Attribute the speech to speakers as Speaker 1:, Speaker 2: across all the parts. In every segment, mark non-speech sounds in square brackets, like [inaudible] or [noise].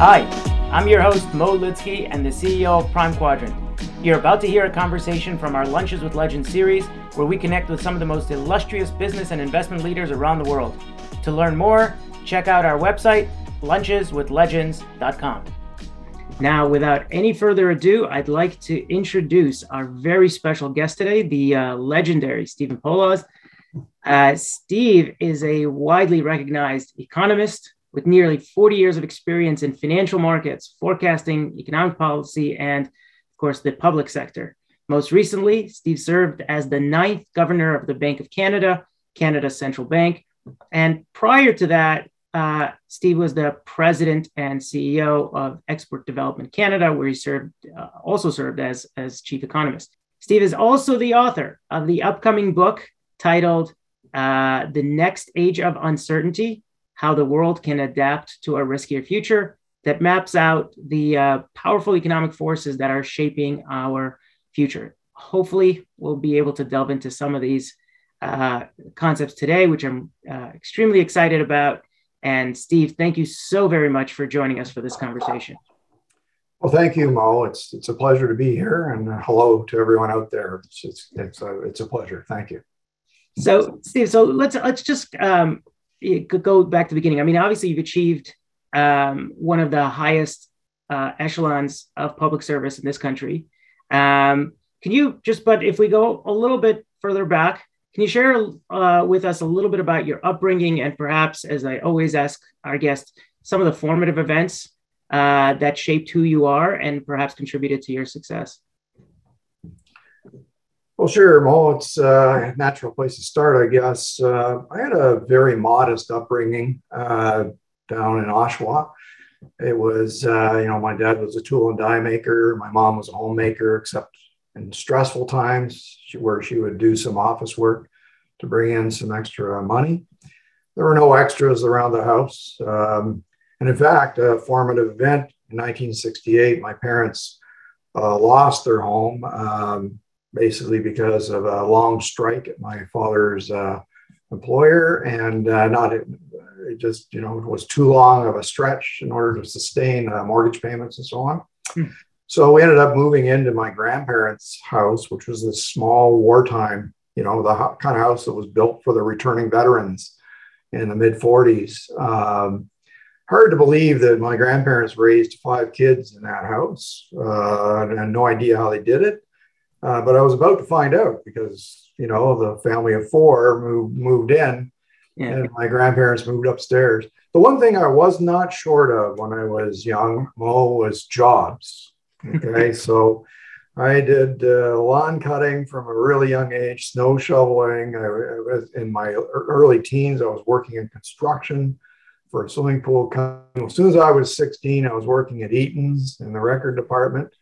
Speaker 1: Hi, I'm your host, Mo Lutzky, and the CEO of Prime Quadrant. You're about to hear a conversation from our Lunches with Legends series, where we connect with some of the most illustrious business and investment leaders around the world. To learn more, check out our website, luncheswithlegends.com. Now, without any further ado, I'd like to introduce our very special guest today, the uh, legendary Stephen Poloz. Uh, Steve is a widely recognized economist, with nearly 40 years of experience in financial markets, forecasting, economic policy, and of course, the public sector. Most recently, Steve served as the ninth governor of the Bank of Canada, Canada's central bank. And prior to that, uh, Steve was the president and CEO of Export Development Canada, where he served, uh, also served as, as chief economist. Steve is also the author of the upcoming book titled uh, The Next Age of Uncertainty how the world can adapt to a riskier future that maps out the uh, powerful economic forces that are shaping our future. Hopefully, we'll be able to delve into some of these uh, concepts today, which I'm uh, extremely excited about. And Steve, thank you so very much for joining us for this conversation.
Speaker 2: Well, thank you, Mo. It's it's a pleasure to be here, and hello to everyone out there. It's it's it's a, it's a pleasure. Thank you.
Speaker 1: So, Steve, so let's let's just um, go back to the beginning. I mean, obviously, you've achieved um, one of the highest uh, echelons of public service in this country. Um, can you just, but if we go a little bit further back, can you share uh, with us a little bit about your upbringing and perhaps, as I always ask our guests, some of the formative events uh, that shaped who you are and perhaps contributed to your success?
Speaker 2: Well, sure, Mo. It's uh, a natural place to start, I guess. Uh, I had a very modest upbringing uh, down in Oshawa. It was, uh, you know, my dad was a tool and die maker. My mom was a homemaker, except in stressful times where she would do some office work to bring in some extra money. There were no extras around the house. Um, and in fact, a formative event in 1968, my parents uh, lost their home. Um, basically because of a long strike at my father's uh, employer and uh, not it, it, just you know it was too long of a stretch in order to sustain uh, mortgage payments and so on. Hmm. so we ended up moving into my grandparents house which was this small wartime you know the kind of house that was built for the returning veterans in the mid 40s um, hard to believe that my grandparents raised five kids in that house uh, and I had no idea how they did it uh, but I was about to find out because, you know, the family of four moved, moved in yeah. and my grandparents moved upstairs. The one thing I was not short of when I was young, Mo, was jobs. Okay. [laughs] so I did uh, lawn cutting from a really young age, snow shoveling. I, I, was in my early teens, I was working in construction for a swimming pool company. As soon as I was 16, I was working at Eaton's in the record department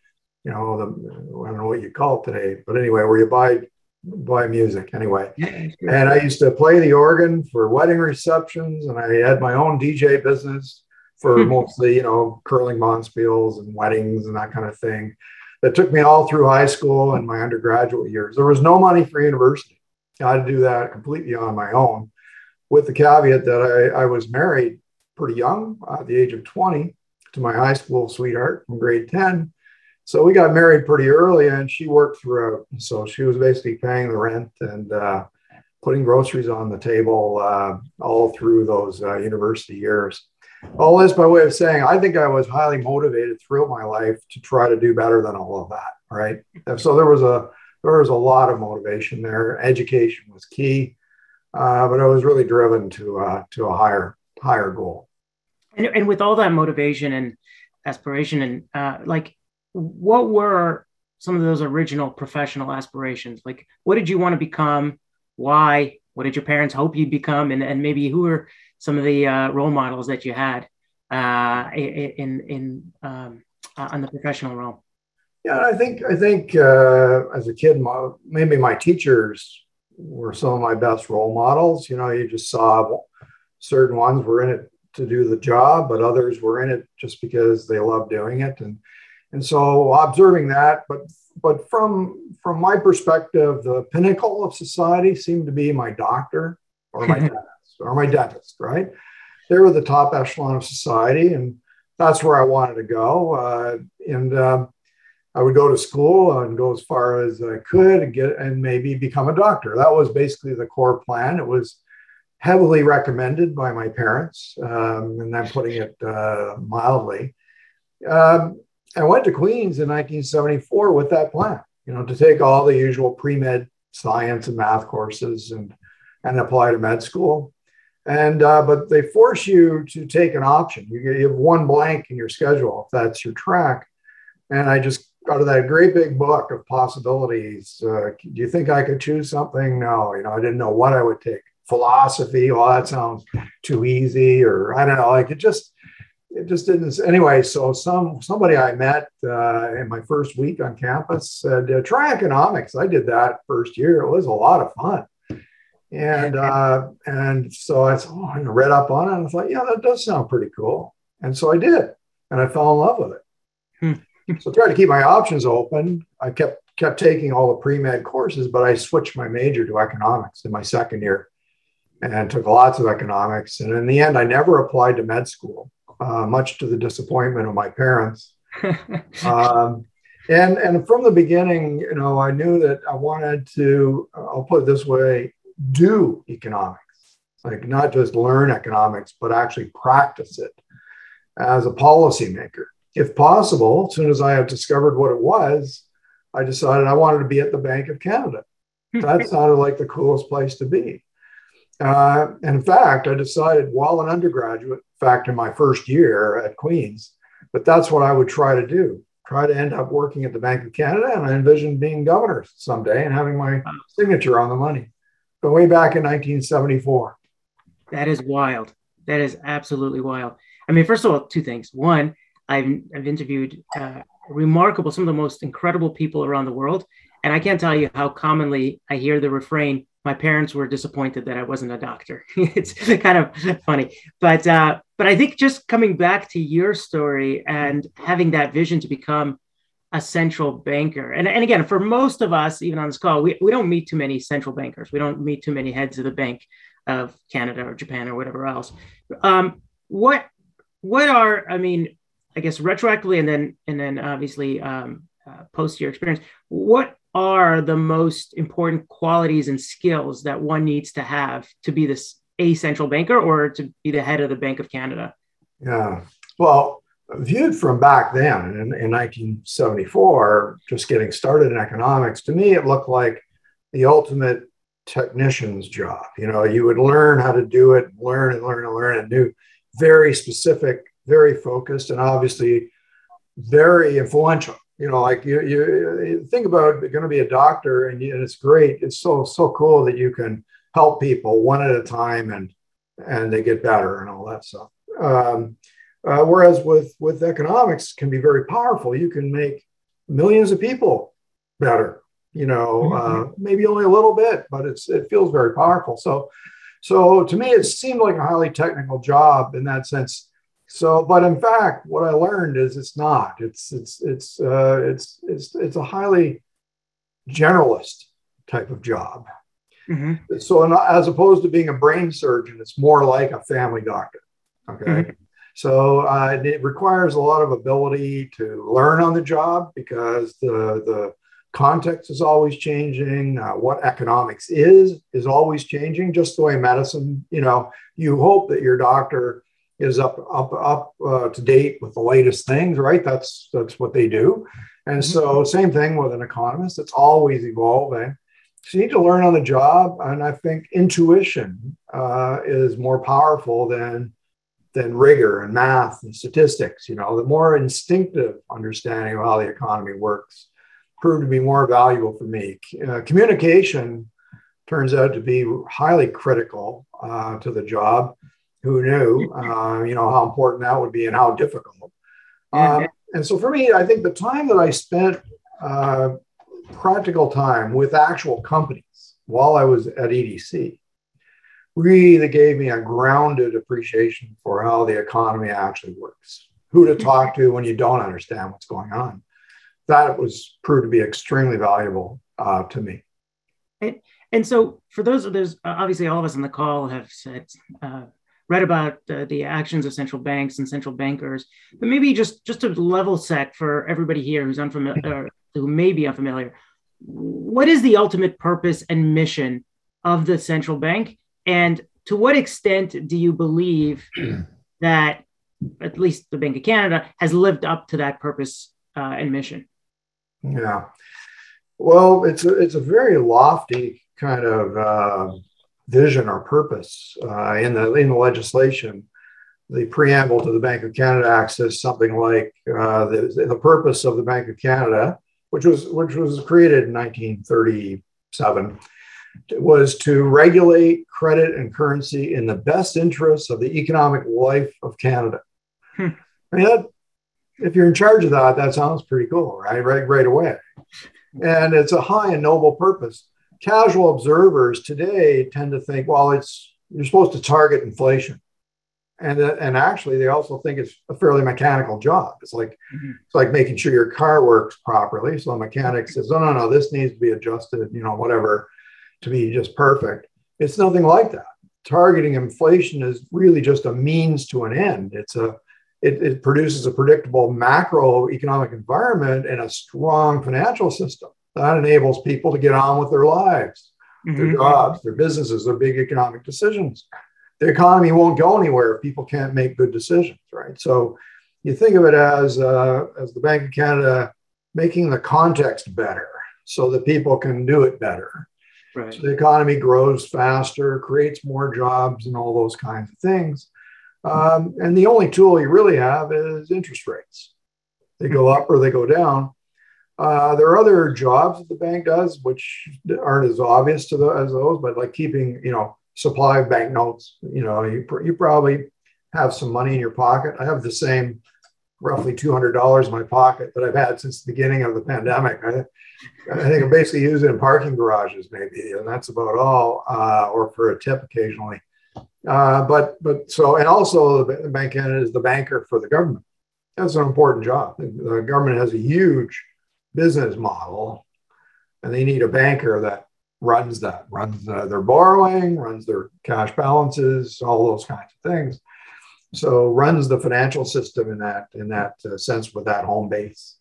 Speaker 2: you know, the, I don't know what you call it today, but anyway, where you buy buy music anyway. And I used to play the organ for wedding receptions, and I had my own DJ business for hmm. mostly, you know, curling bonspiels and weddings and that kind of thing. That took me all through high school and my undergraduate years. There was no money for university. I had to do that completely on my own, with the caveat that I, I was married pretty young, at the age of 20, to my high school sweetheart from grade 10 so we got married pretty early and she worked throughout. So she was basically paying the rent and uh, putting groceries on the table uh, all through those uh, university years. All this by way of saying, I think I was highly motivated throughout my life to try to do better than all of that. Right. And so there was a there was a lot of motivation there. Education was key, uh, but I was really driven to uh, to a higher higher goal.
Speaker 1: And, and with all that motivation and aspiration and uh, like what were some of those original professional aspirations? Like, what did you want to become? Why? What did your parents hope you'd become? And, and maybe who were some of the uh, role models that you had uh, in in um, uh, on the professional realm?
Speaker 2: Yeah, I think I think uh, as a kid, my, maybe my teachers were some of my best role models. You know, you just saw certain ones were in it to do the job, but others were in it just because they loved doing it. And and so observing that, but but from from my perspective, the pinnacle of society seemed to be my doctor or my [laughs] dentist or my dentist, right? They were the top echelon of society, and that's where I wanted to go. Uh, and um, I would go to school and go as far as I could and get and maybe become a doctor. That was basically the core plan. It was heavily recommended by my parents, um, and I'm putting it uh, mildly. Um, I went to Queen's in 1974 with that plan, you know, to take all the usual pre med science and math courses and and apply to med school. And uh, but they force you to take an option. You, you have one blank in your schedule if that's your track. And I just out of that great big book of possibilities, uh, do you think I could choose something? No, you know, I didn't know what I would take. Philosophy, well, that sounds too easy, or I don't know, like it just, it just didn't. Anyway, so some somebody I met uh, in my first week on campus said, uh, "Try economics." I did that first year. It was a lot of fun, and [laughs] uh, and so I, oh, I read up on it. and I thought, yeah, that does sound pretty cool, and so I did, and I fell in love with it. Hmm so I tried to keep my options open. I kept kept taking all the pre-med courses, but I switched my major to economics in my second year and took lots of economics. And in the end, I never applied to med school, uh, much to the disappointment of my parents. [laughs] um, and and from the beginning, you know, I knew that I wanted to. I'll put it this way: do economics, like not just learn economics, but actually practice it as a policymaker if possible, as soon as I had discovered what it was, I decided I wanted to be at the Bank of Canada. That [laughs] sounded like the coolest place to be. Uh, and in fact, I decided while an undergraduate, in fact, in my first year at Queen's, but that's what I would try to do try to end up working at the Bank of Canada. And I envisioned being governor someday and having my signature on the money. But way back in 1974.
Speaker 1: That is wild. That is absolutely wild. I mean, first of all, two things. One, I've, I've interviewed uh, remarkable, some of the most incredible people around the world. And I can't tell you how commonly I hear the refrain, my parents were disappointed that I wasn't a doctor. [laughs] it's kind of funny. But, uh, but I think just coming back to your story and having that vision to become a central banker. And, and again, for most of us, even on this call, we, we don't meet too many central bankers. We don't meet too many heads of the bank of Canada or Japan or whatever else. Um, what what are I mean, I guess retroactively and then and then obviously um, uh, post your experience, what are the most important qualities and skills that one needs to have to be this a central banker or to be the head of the Bank of Canada?
Speaker 2: Yeah, well, viewed from back then in, in 1974, just getting started in economics, to me it looked like the ultimate technician's job. You know, you would learn how to do it, learn and learn and learn and do very specific very focused and obviously very influential. You know, like you, you think about going to be a doctor and, you, and it's great. It's so, so cool that you can help people one at a time and, and they get better and all that stuff. Um, uh, whereas with, with economics can be very powerful. You can make millions of people better, you know, mm-hmm. uh, maybe only a little bit, but it's, it feels very powerful. So, so to me, it seemed like a highly technical job in that sense so, but in fact, what I learned is it's not. It's it's it's uh, it's it's it's a highly generalist type of job. Mm-hmm. So, as opposed to being a brain surgeon, it's more like a family doctor. Okay. Mm-hmm. So uh, it requires a lot of ability to learn on the job because the the context is always changing. Uh, what economics is is always changing. Just the way medicine, you know, you hope that your doctor is up up up uh, to date with the latest things, right? That's that's what they do. And so, mm-hmm. same thing with an economist; it's always evolving. So you need to learn on the job, and I think intuition uh, is more powerful than than rigor and math and statistics. You know, the more instinctive understanding of how the economy works proved to be more valuable for me. Uh, communication turns out to be highly critical uh, to the job who knew, uh, you know, how important that would be and how difficult. Um, and so for me, I think the time that I spent uh, practical time with actual companies while I was at EDC really gave me a grounded appreciation for how the economy actually works, who to talk to when you don't understand what's going on. That was proved to be extremely valuable uh, to me.
Speaker 1: And, and so for those, of those, obviously all of us on the call have said uh, read about uh, the actions of central banks and central bankers, but maybe just just to level set for everybody here who's unfamiliar, who may be unfamiliar, what is the ultimate purpose and mission of the central bank, and to what extent do you believe [clears throat] that at least the Bank of Canada has lived up to that purpose uh, and mission?
Speaker 2: Yeah, well, it's a, it's a very lofty kind of uh, vision or purpose uh, in the in the legislation. The preamble to the Bank of Canada Act says something like uh, the, the purpose of the Bank of Canada, which was which was created in 1937, was to regulate credit and currency in the best interests of the economic life of Canada. Hmm. I mean, that, if you're in charge of that, that sounds pretty cool, right? Right, right away. And it's a high and noble purpose casual observers today tend to think, well, it's you're supposed to target inflation, and uh, and actually they also think it's a fairly mechanical job. It's like mm-hmm. it's like making sure your car works properly. So a mechanic says, oh no no, this needs to be adjusted, you know, whatever, to be just perfect. It's nothing like that. Targeting inflation is really just a means to an end. It's a it, it produces a predictable macroeconomic environment and a strong financial system that enables people to get on with their lives, mm-hmm. their jobs, their businesses, their big economic decisions. The economy won't go anywhere if people can't make good decisions, right? So you think of it as uh, as the Bank of Canada making the context better so that people can do it better. Right. So the economy grows faster, creates more jobs, and all those kinds of things. Um, and the only tool you really have is interest rates. They go up or they go down. Uh, there are other jobs that the bank does, which aren't as obvious to the, as those, but like keeping, you know, supply of banknotes. You know, you, you probably have some money in your pocket. I have the same roughly $200 in my pocket that I've had since the beginning of the pandemic. I, I think I basically use it in parking garages, maybe, and that's about all, uh, or for a tip occasionally. Uh, but but so and also the Bank Canada is the banker for the government. That's an important job. The government has a huge business model and they need a banker that runs that runs uh, their borrowing runs their cash balances all those kinds of things. So runs the financial system in that in that uh, sense with that home base.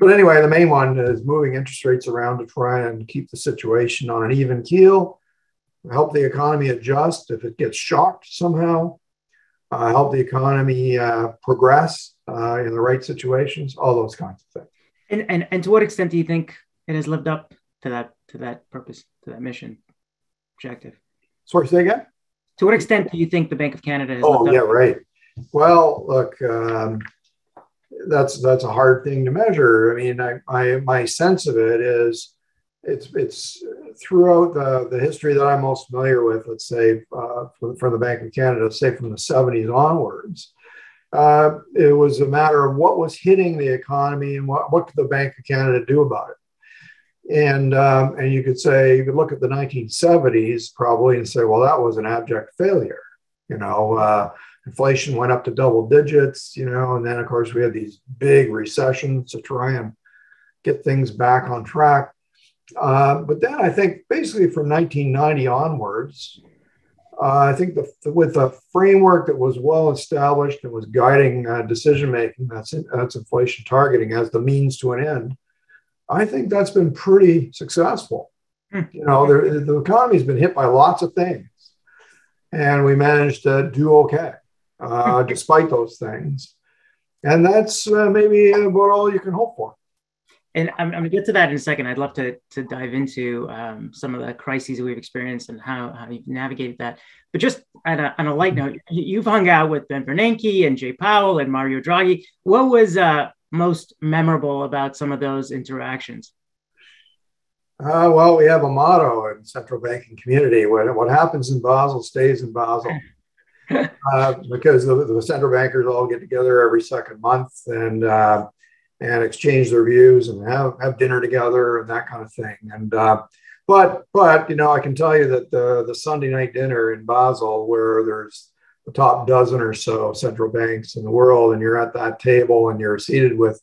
Speaker 2: But anyway the main one is moving interest rates around to try and keep the situation on an even keel help the economy adjust if it gets shocked somehow uh, help the economy uh, progress uh, in the right situations all those kinds of things
Speaker 1: and, and and to what extent do you think it has lived up to that to that purpose, to that mission objective?
Speaker 2: Sorry, say again.
Speaker 1: To what extent do you think the Bank of Canada has?
Speaker 2: Oh yeah, right. Well, look, um, that's that's a hard thing to measure. I mean, I, I my sense of it is it's it's throughout the, the history that I'm most familiar with. Let's say uh, from, from the Bank of Canada, say from the 70s onwards uh, it was a matter of what was hitting the economy and what, what could the Bank of Canada do about it. And, um, and you could say, you could look at the 1970s probably and say, well, that was an abject failure. You know, uh, inflation went up to double digits, you know, and then of course we had these big recessions to try and get things back on track. Uh, but then I think basically from 1990 onwards, I think the, with a framework that was well established and was guiding uh, decision making, that's that's inflation targeting as the means to an end. I think that's been pretty successful. Hmm. You know, there, the economy's been hit by lots of things, and we managed to do okay uh, [laughs] despite those things. And that's uh, maybe about all you can hope for
Speaker 1: and I'm, I'm, gonna get to that in a second. I'd love to to dive into um, some of the crises we've experienced and how how you've navigated that. But just on a, on a light note, you've hung out with Ben Bernanke and Jay Powell and Mario Draghi. What was uh, most memorable about some of those interactions?
Speaker 2: Uh, well, we have a motto in central banking community: what, what happens in Basel stays in Basel. [laughs] uh, because the, the, central bankers all get together every second month and uh, and exchange their views and have, have dinner together and that kind of thing. And uh, but but you know I can tell you that the the Sunday night dinner in Basel where there's the top dozen or so central banks in the world and you're at that table and you're seated with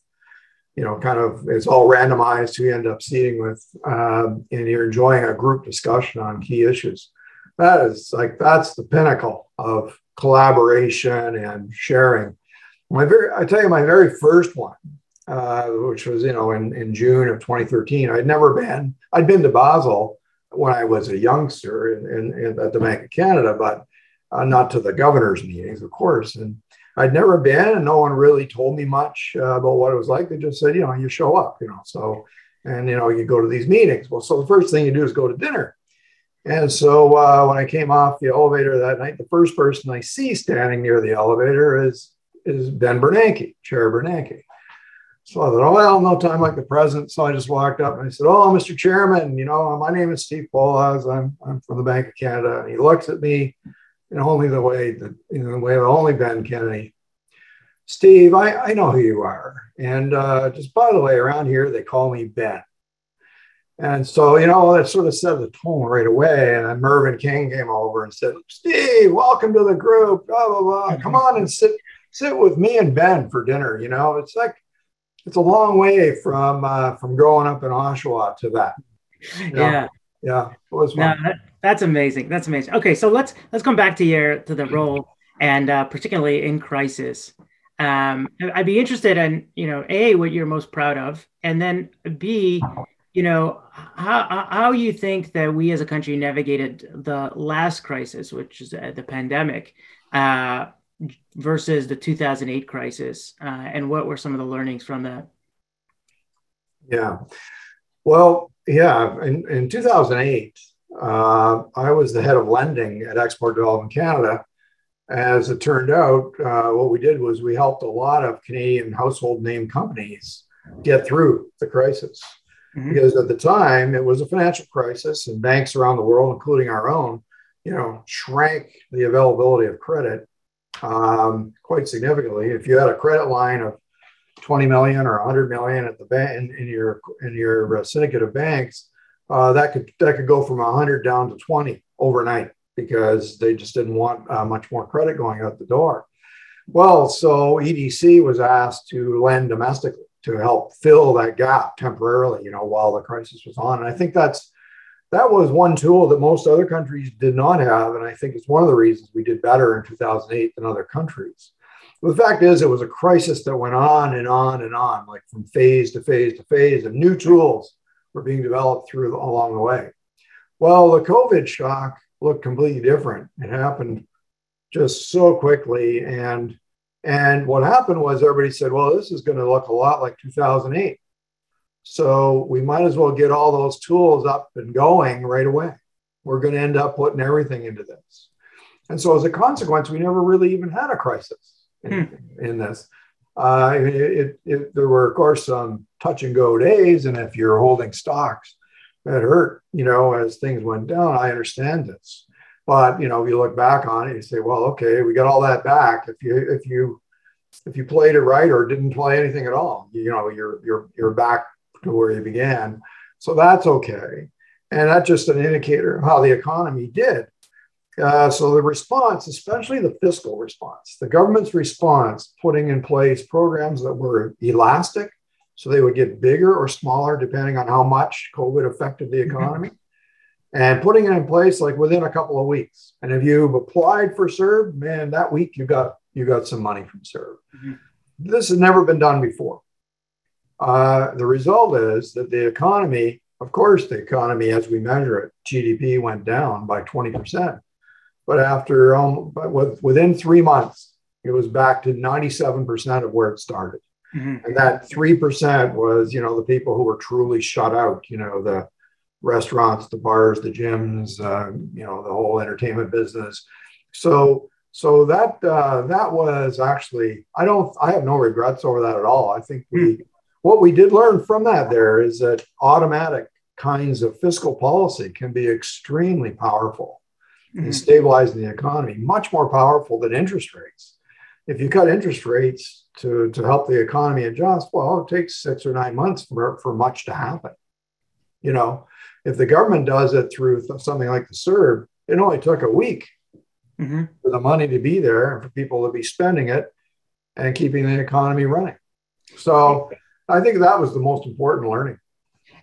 Speaker 2: you know kind of it's all randomized who you end up seating with um, and you're enjoying a group discussion on key issues that is like that's the pinnacle of collaboration and sharing. My very, I tell you, my very first one, uh, which was you know in, in June of 2013. I'd never been. I'd been to Basel when I was a youngster in, in, in at the Bank of Canada, but uh, not to the governor's meetings, of course. And I'd never been, and no one really told me much uh, about what it was like. They just said, you know, you show up, you know. So, and you know, you go to these meetings. Well, so the first thing you do is go to dinner. And so uh, when I came off the elevator that night, the first person I see standing near the elevator is is Ben Bernanke, Chair Bernanke. So I thought, oh, well, no time like the present. So I just walked up and I said, oh, Mr. Chairman, you know, my name is Steve Poloz. I'm, I'm from the Bank of Canada. And he looks at me in only the way that, in the way of only Ben Bernanke. Steve, I, I know who you are. And uh, just by the way, around here, they call me Ben. And so, you know, that sort of set the tone right away. And then Mervyn King came over and said, Steve, welcome to the group, blah, blah, blah. Come on and sit, sit with me and Ben for dinner. You know, it's like, it's a long way from uh, from growing up in Oshawa to that.
Speaker 1: You know? Yeah,
Speaker 2: yeah, it was.
Speaker 1: No, that, that's amazing. That's amazing. Okay, so let's let's come back to your to the role and uh, particularly in crisis. Um, I'd be interested in you know a what you're most proud of, and then b you know how how you think that we as a country navigated the last crisis, which is uh, the pandemic. Uh, versus the 2008 crisis uh, and what were some of the learnings from that?
Speaker 2: Yeah. Well yeah in, in 2008 uh, i was the head of lending at export development canada. As it turned out uh, what we did was we helped a lot of canadian household name companies get through the crisis. Mm-hmm. because at the time it was a financial crisis and banks around the world including our own you know shrank the availability of credit um, quite significantly. If you had a credit line of 20 million or 100 million at the bank in, in your in your uh, syndicate of banks, uh, that could that could go from 100 down to 20 overnight because they just didn't want uh, much more credit going out the door. Well, so EDC was asked to lend domestically to help fill that gap temporarily, you know, while the crisis was on. And I think that's that was one tool that most other countries did not have. And I think it's one of the reasons we did better in 2008 than other countries. But the fact is, it was a crisis that went on and on and on, like from phase to phase to phase, and new tools were being developed through along the way. Well, the COVID shock looked completely different. It happened just so quickly. And, and what happened was everybody said, well, this is going to look a lot like 2008. So we might as well get all those tools up and going right away. We're going to end up putting everything into this. And so as a consequence, we never really even had a crisis in, hmm. in this. Uh, it, it, there were, of course, some touch and go days. And if you're holding stocks, that hurt, you know, as things went down. I understand this. But, you know, if you look back on it, you say, well, okay, we got all that back. If you, if you, if you played it right or didn't play anything at all, you know, you're, you're, you're back to where he began. So that's okay. And that's just an indicator of how the economy did. Uh, so the response, especially the fiscal response, the government's response, putting in place programs that were elastic, so they would get bigger or smaller depending on how much COVID affected the mm-hmm. economy, mm-hmm. and putting it in place like within a couple of weeks. And if you've applied for CERB, man, that week you got you got some money from CERB. Mm-hmm. This has never been done before. Uh, the result is that the economy, of course, the economy as we measure it, GDP went down by 20%. But after, um, but with, within three months, it was back to 97% of where it started. Mm-hmm. And that 3% was, you know, the people who were truly shut out, you know, the restaurants, the bars, the gyms, uh, you know, the whole entertainment business. So, so that uh, that was actually I don't I have no regrets over that at all. I think we mm what we did learn from that there is that automatic kinds of fiscal policy can be extremely powerful mm-hmm. in stabilizing the economy, much more powerful than interest rates. If you cut interest rates to, to help the economy adjust, well, it takes six or nine months for, for much to happen. You know, if the government does it through something like the CERB, it only took a week mm-hmm. for the money to be there and for people to be spending it and keeping the economy running. So I think that was the most important learning.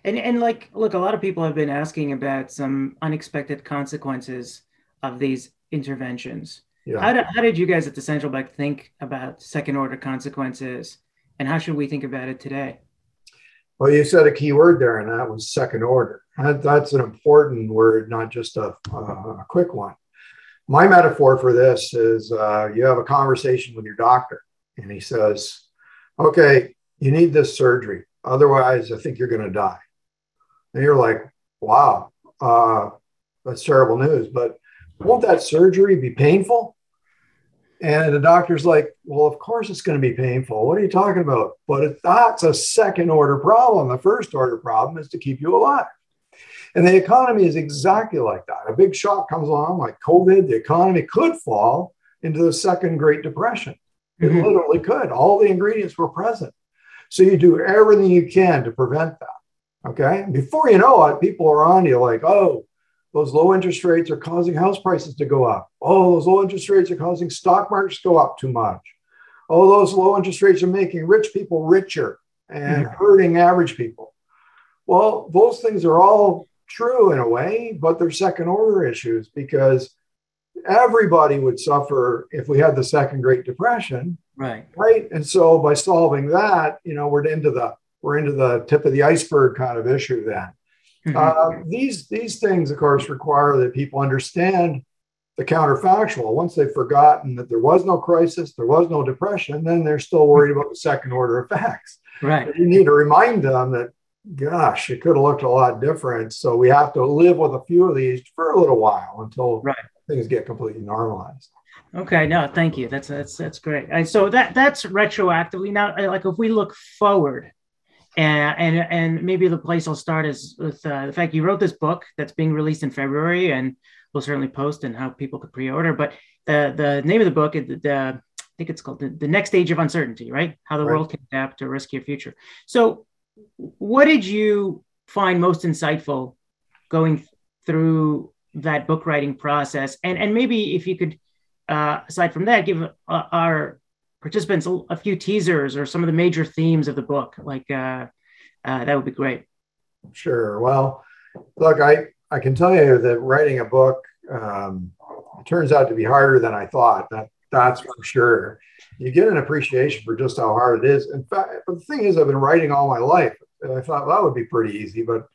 Speaker 1: And and like look, a lot of people have been asking about some unexpected consequences of these interventions. Yeah. How did, how did you guys at the central bank think about second order consequences, and how should we think about it today?
Speaker 2: Well, you said a key word there, and that was second order. That, that's an important word, not just a, a quick one. My metaphor for this is uh, you have a conversation with your doctor, and he says, Okay, you need this surgery. Otherwise, I think you're going to die. And you're like, Wow, uh, that's terrible news. But won't that surgery be painful? And the doctor's like, Well, of course it's going to be painful. What are you talking about? But that's a second order problem. The first order problem is to keep you alive. And the economy is exactly like that. A big shock comes along, like COVID, the economy could fall into the second Great Depression. It mm-hmm. literally could. All the ingredients were present. So you do everything you can to prevent that. Okay. Before you know it, people are on you like, oh, those low interest rates are causing house prices to go up. Oh, those low interest rates are causing stock markets to go up too much. Oh, those low interest rates are making rich people richer and mm-hmm. hurting average people. Well, those things are all true in a way, but they're second order issues because everybody would suffer if we had the second Great Depression.
Speaker 1: Right.
Speaker 2: Right. And so by solving that, you know, we're into the we're into the tip of the iceberg kind of issue then. Mm-hmm. Uh, these these things, of course, require that people understand the counterfactual. Once they've forgotten that there was no crisis, there was no depression, then they're still worried about the second order effects.
Speaker 1: Right.
Speaker 2: you need to remind them that gosh, it could have looked a lot different. So we have to live with a few of these for a little while until right. Things get completely normalized.
Speaker 1: Okay, no, thank you. That's that's that's great. And so that that's retroactively now. Like if we look forward, and and and maybe the place I'll start is with uh, the fact you wrote this book that's being released in February, and we'll certainly post and how people could pre-order. But the the name of the book, the, the I think it's called the, the Next Stage of Uncertainty, right? How the right. world can adapt to a riskier future. So what did you find most insightful going through that book writing process? And and maybe if you could, uh, aside from that, give uh, our participants a, a, few teasers or some of the major themes of the book. Like uh, uh, that would be great.
Speaker 2: Sure. Well, look, I I can tell you that writing a book um, turns out to be harder than I thought. That that's for sure. You get an appreciation for just how hard it is. In fact, but the thing is, I've been writing all my life. And I thought well, that would be pretty easy, but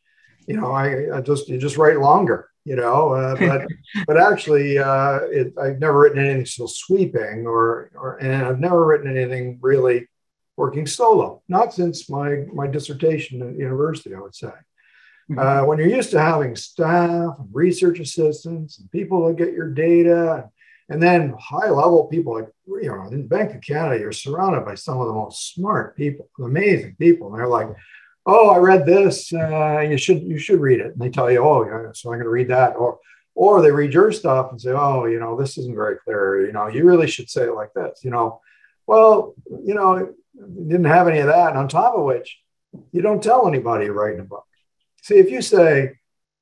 Speaker 2: you know, I, I just you just write longer, you know. Uh, but [laughs] but actually, uh, it, I've never written anything so sweeping, or or and I've never written anything really working solo. Not since my my dissertation at university, I would say. Mm-hmm. Uh, when you're used to having staff and research assistants and people that get your data and then high level people like, you know, in Bank of Canada, you're surrounded by some of the most smart people, amazing people. And they're like, oh, I read this. Uh, you should you should read it. And they tell you, oh, yeah, so I'm going to read that. Or or they read your stuff and say, oh, you know, this isn't very clear. You know, you really should say it like this. You know, well, you know, didn't have any of that. And on top of which, you don't tell anybody you're writing a book. See, if you say,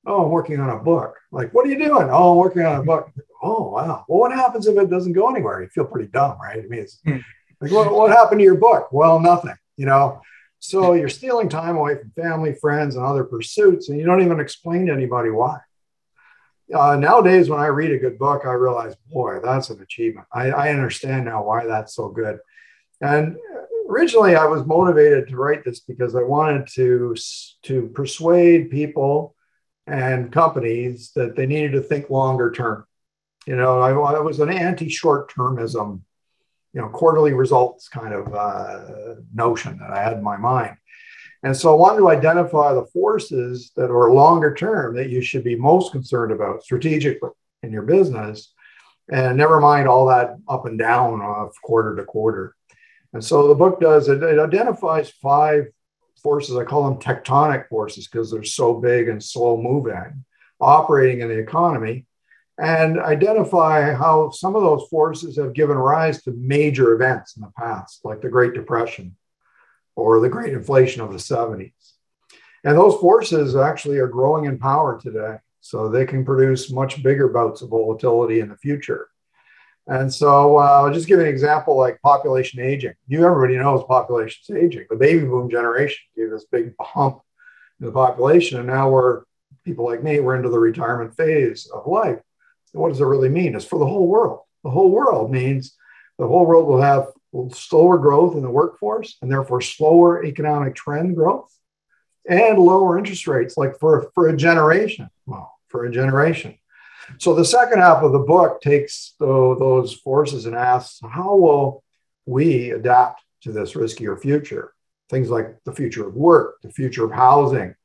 Speaker 2: oh, I'm working on a book, like, what are you doing? Oh, I'm working on a book oh wow well what happens if it doesn't go anywhere you feel pretty dumb right i mean it's hmm. like what, what happened to your book well nothing you know so you're stealing time away from family friends and other pursuits and you don't even explain to anybody why. Uh, nowadays when i read a good book i realize boy that's an achievement. I, I understand now why that's so good. And originally i was motivated to write this because i wanted to to persuade people and companies that they needed to think longer term. You know, I, I was an anti-short termism, you know, quarterly results kind of uh, notion that I had in my mind. And so I wanted to identify the forces that are longer term that you should be most concerned about strategically in your business. And never mind all that up and down of quarter to quarter. And so the book does it, it identifies five forces. I call them tectonic forces because they're so big and slow moving, operating in the economy and identify how some of those forces have given rise to major events in the past, like the Great Depression or the Great Inflation of the 70s. And those forces actually are growing in power today. So they can produce much bigger bouts of volatility in the future. And so uh, I'll just give an example like population aging. You everybody knows population's aging. The baby boom generation gave this big bump in the population. And now we're people like me, we're into the retirement phase of life what does it really mean? It's for the whole world. the whole world means the whole world will have slower growth in the workforce and therefore slower economic trend growth and lower interest rates, like for, for a generation. Well, for a generation. So the second half of the book takes those forces and asks, how will we adapt to this riskier future? Things like the future of work, the future of housing,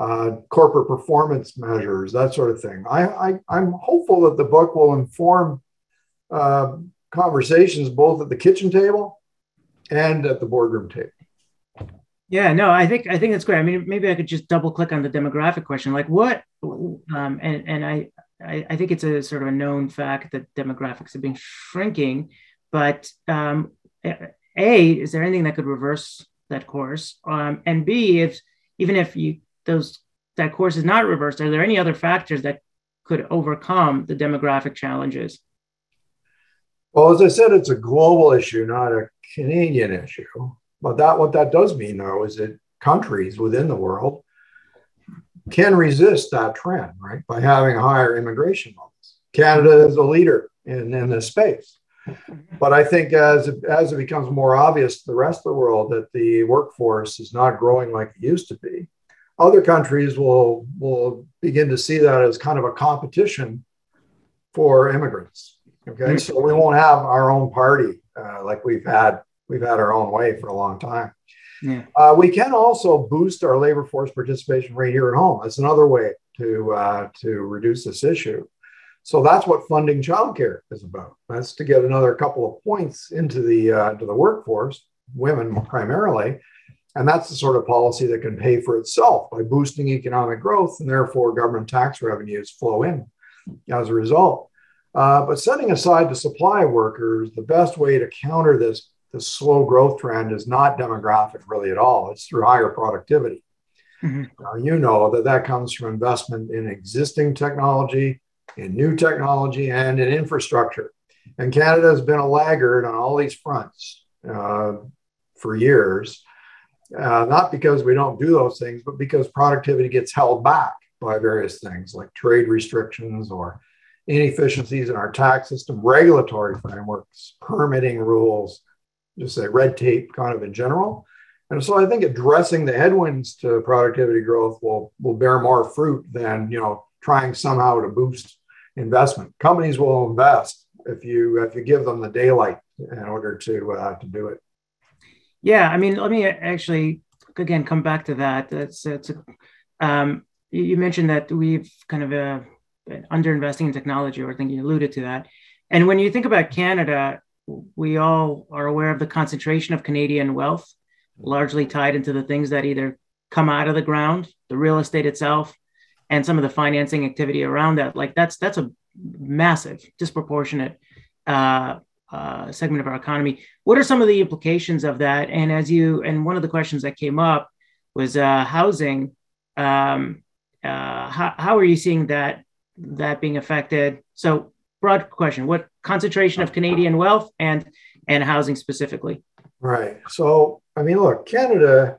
Speaker 2: uh, corporate performance measures, that sort of thing. I, am hopeful that the book will inform uh, conversations both at the kitchen table and at the boardroom table.
Speaker 1: Yeah, no, I think I think that's great. I mean, maybe I could just double click on the demographic question. Like, what? Um, and and I, I, I think it's a sort of a known fact that demographics have been shrinking. But um, a, is there anything that could reverse that course? Um, and B, if even if you those that course is not reversed, are there any other factors that could overcome the demographic challenges?
Speaker 2: Well, as I said, it's a global issue, not a Canadian issue. But that what that does mean, though, is that countries within the world can resist that trend, right, by having higher immigration levels. Canada is a leader in, in this space. But I think as as it becomes more obvious to the rest of the world that the workforce is not growing like it used to be, other countries will will begin to see that as kind of a competition for immigrants. Okay, mm-hmm. so we won't have our own party uh, like we've had we've had our own way for a long time. Yeah. Uh, we can also boost our labor force participation rate here at home. That's another way to uh, to reduce this issue. So that's what funding childcare is about. That's to get another couple of points into the uh, to the workforce, women primarily, and that's the sort of policy that can pay for itself by boosting economic growth, and therefore government tax revenues flow in as a result. Uh, but setting aside the supply of workers, the best way to counter this the slow growth trend is not demographic really at all. It's through higher productivity. Mm-hmm. Now, you know that that comes from investment in existing technology, in new technology, and in infrastructure. And Canada has been a laggard on all these fronts uh, for years, uh, not because we don't do those things, but because productivity gets held back by various things like trade restrictions or inefficiencies in our tax system, regulatory frameworks, permitting rules, just say red tape kind of in general. And so I think addressing the headwinds to productivity growth will, will bear more fruit than, you know, trying somehow to boost investment. Companies will invest if you if you give them the daylight in order to uh, to do it.
Speaker 1: Yeah, I mean, let me actually again come back to that. That's it's a, um, you mentioned that we've kind of uh, under investing in technology, or I think you alluded to that. And when you think about Canada, we all are aware of the concentration of Canadian wealth, largely tied into the things that either come out of the ground, the real estate itself, and some of the financing activity around that. Like that's that's a massive, disproportionate uh, uh, segment of our economy. What are some of the implications of that? And as you and one of the questions that came up was uh, housing. Um, uh, how, how are you seeing that that being affected? So broad question: What concentration of Canadian wealth and and housing specifically?
Speaker 2: Right. So, I mean, look, Canada.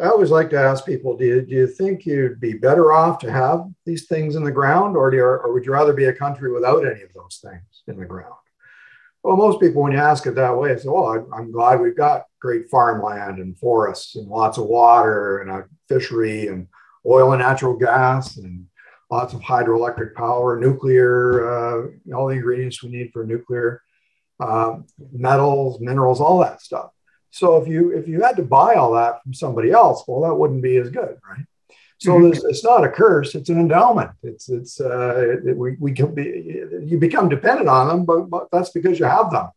Speaker 2: I always like to ask people: Do you do you think you'd be better off to have these things in the ground, or do you, or would you rather be a country without any of those things in the ground? Well, most people, when you ask it that way, say, "Well, I'm glad we've got great farmland and forests and lots of water and a fishery and oil and natural gas and lots of hydroelectric power, nuclear, uh, all the ingredients we need for nuclear, uh, metals, minerals, all that stuff. So if you if you had to buy all that from somebody else, well, that wouldn't be as good, right? So mm-hmm. it's not a curse; it's an endowment. It's it's uh, it, we we can be you become dependent on them, but, but that's because you have them.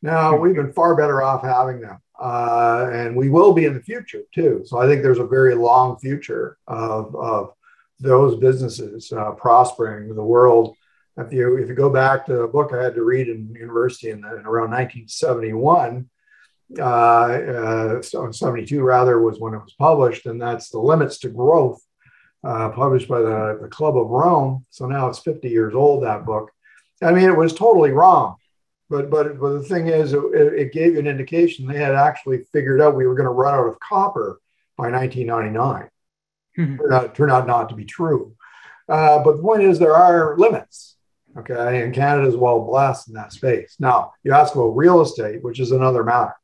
Speaker 2: Now we've been far better off having them, uh, and we will be in the future too. So I think there's a very long future of of those businesses uh, prospering the world. If you if you go back to a book I had to read in university in, the, in around 1971, uh, uh, 72 rather was when it was published, and that's the limits to growth, uh, published by the, the Club of Rome. So now it's 50 years old. That book. I mean, it was totally wrong. But, but, but the thing is, it, it gave you an indication they had actually figured out we were going to run out of copper by 1999 mm-hmm. turned, out, turned out not to be true. Uh, but the point is, there are limits. Okay. And Canada is well blessed in that space. Now, you ask about real estate, which is another matter.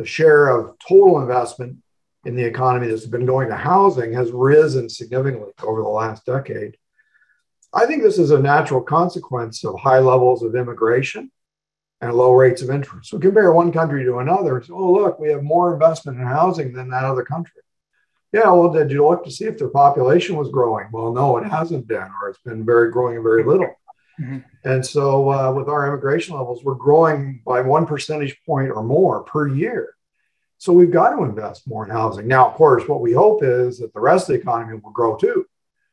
Speaker 2: The share of total investment in the economy that's been going to housing has risen significantly over the last decade. I think this is a natural consequence of high levels of immigration and low rates of interest. So compare one country to another. Oh, look, we have more investment in housing than that other country. Yeah, well, did you look to see if their population was growing? Well, no, it hasn't been, or it's been very growing very little. Mm-hmm. And so, uh, with our immigration levels, we're growing by one percentage point or more per year. So, we've got to invest more in housing. Now, of course, what we hope is that the rest of the economy will grow too,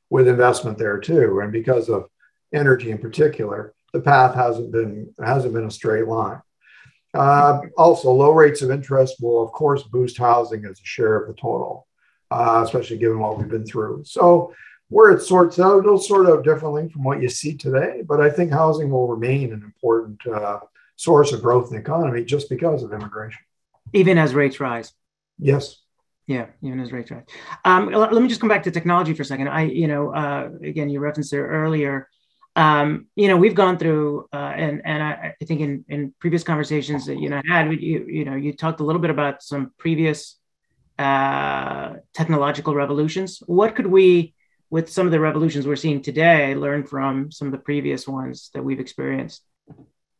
Speaker 2: with investment there too. And because of energy in particular, the path hasn't been hasn't been a straight line. Uh, also, low rates of interest will, of course, boost housing as a share of the total, uh, especially given what we've been through. So, where it sorts out, it'll sort out differently from what you see today. But I think housing will remain an important uh, source of growth in the economy just because of immigration.
Speaker 1: Even as rates rise.
Speaker 2: Yes.
Speaker 1: Yeah, even as rates rise. Um, let me just come back to technology for a second. I, you know, uh, again, you referenced it earlier um, you know, we've gone through, uh, and and I, I, think in in previous conversations that you know had, you you know, you talked a little bit about some previous uh, technological revolutions. What could we, with some of the revolutions we're seeing today, learn from some of the previous ones that we've experienced?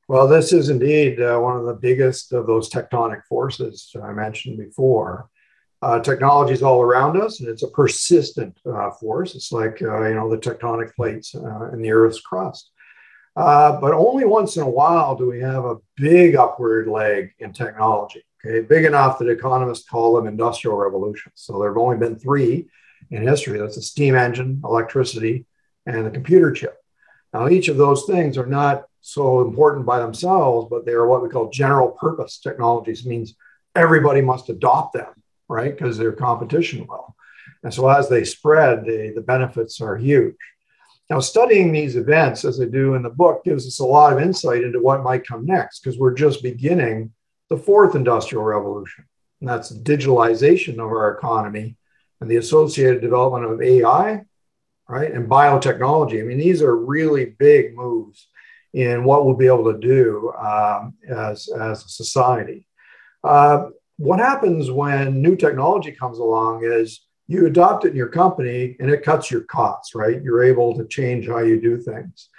Speaker 2: Well, this is indeed uh, one of the biggest of those tectonic forces I mentioned before. Uh, technology is all around us, and it's a persistent uh, force. It's like uh, you know the tectonic plates uh, in the Earth's crust. Uh, but only once in a while do we have a big upward leg in technology. Okay, big enough that economists call them industrial revolutions. So there have only been three in history. That's the steam engine, electricity, and the computer chip. Now, each of those things are not so important by themselves, but they are what we call general purpose technologies. It means everybody must adopt them right? Because they're competition well. And so as they spread, the, the benefits are huge. Now, studying these events, as I do in the book, gives us a lot of insight into what might come next, because we're just beginning the fourth industrial revolution. And that's digitalization of our economy and the associated development of AI, right? And biotechnology. I mean, these are really big moves in what we'll be able to do um, as, as a society. Uh, what happens when new technology comes along is you adopt it in your company and it cuts your costs, right? You're able to change how you do things.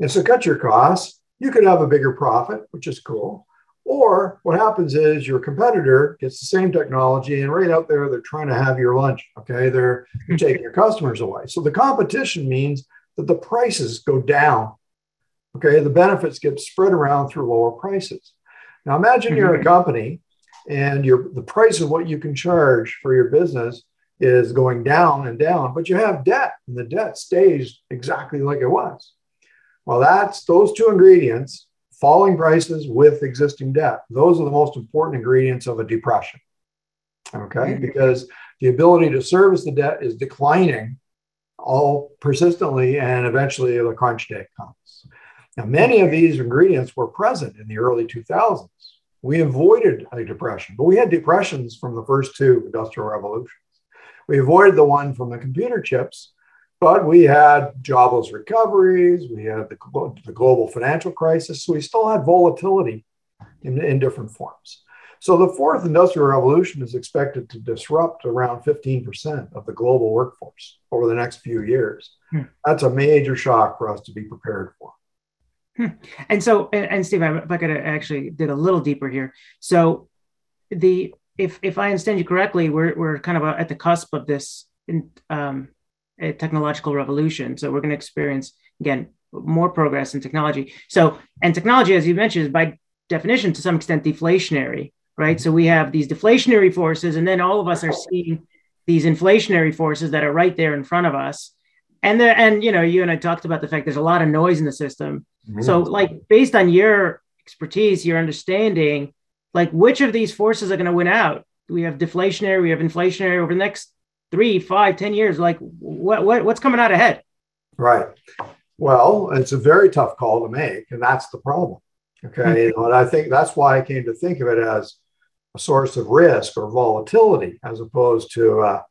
Speaker 2: And so, cut your costs, you could have a bigger profit, which is cool. Or what happens is your competitor gets the same technology and right out there, they're trying to have your lunch. Okay. They're, [laughs] taking your customers away. So, the competition means that the prices go down. Okay. The benefits get spread around through lower prices. Now, imagine you're a mm-hmm. company and your the price of what you can charge for your business is going down and down, but you have debt and the debt stays exactly like it was. Well, that's those two ingredients, falling prices with existing debt. Those are the most important ingredients of a depression. Okay, mm-hmm. because the ability to service the debt is declining all persistently, and eventually the crunch day comes. Now, many of these ingredients were present in the early 2000s we avoided a depression, but we had depressions from the first two industrial revolutions. We avoided the one from the computer chips, but we had jobless recoveries, we had the, the global financial crisis, so we still had volatility in, in different forms. So the fourth industrial revolution is expected to disrupt around 15% of the global workforce over the next few years. Hmm. That's a major shock for us to be prepared for.
Speaker 1: Hmm. And so, and, and Steve, if I could actually dig a little deeper here. So, the if if I understand you correctly, we're we're kind of at the cusp of this in, um, technological revolution. So we're going to experience again more progress in technology. So, and technology, as you mentioned, is by definition to some extent deflationary, right? So we have these deflationary forces, and then all of us are seeing these inflationary forces that are right there in front of us. And there, and you know, you and I talked about the fact there's a lot of noise in the system. Mm-hmm. So, like, based on your expertise, your understanding, like, which of these forces are going to win out? We have deflationary, we have inflationary over the next three, five, ten years. Like, what, what what's coming out ahead?
Speaker 2: Right. Well, it's a very tough call to make, and that's the problem. Okay, mm-hmm. and I think that's why I came to think of it as a source of risk or volatility, as opposed to uh,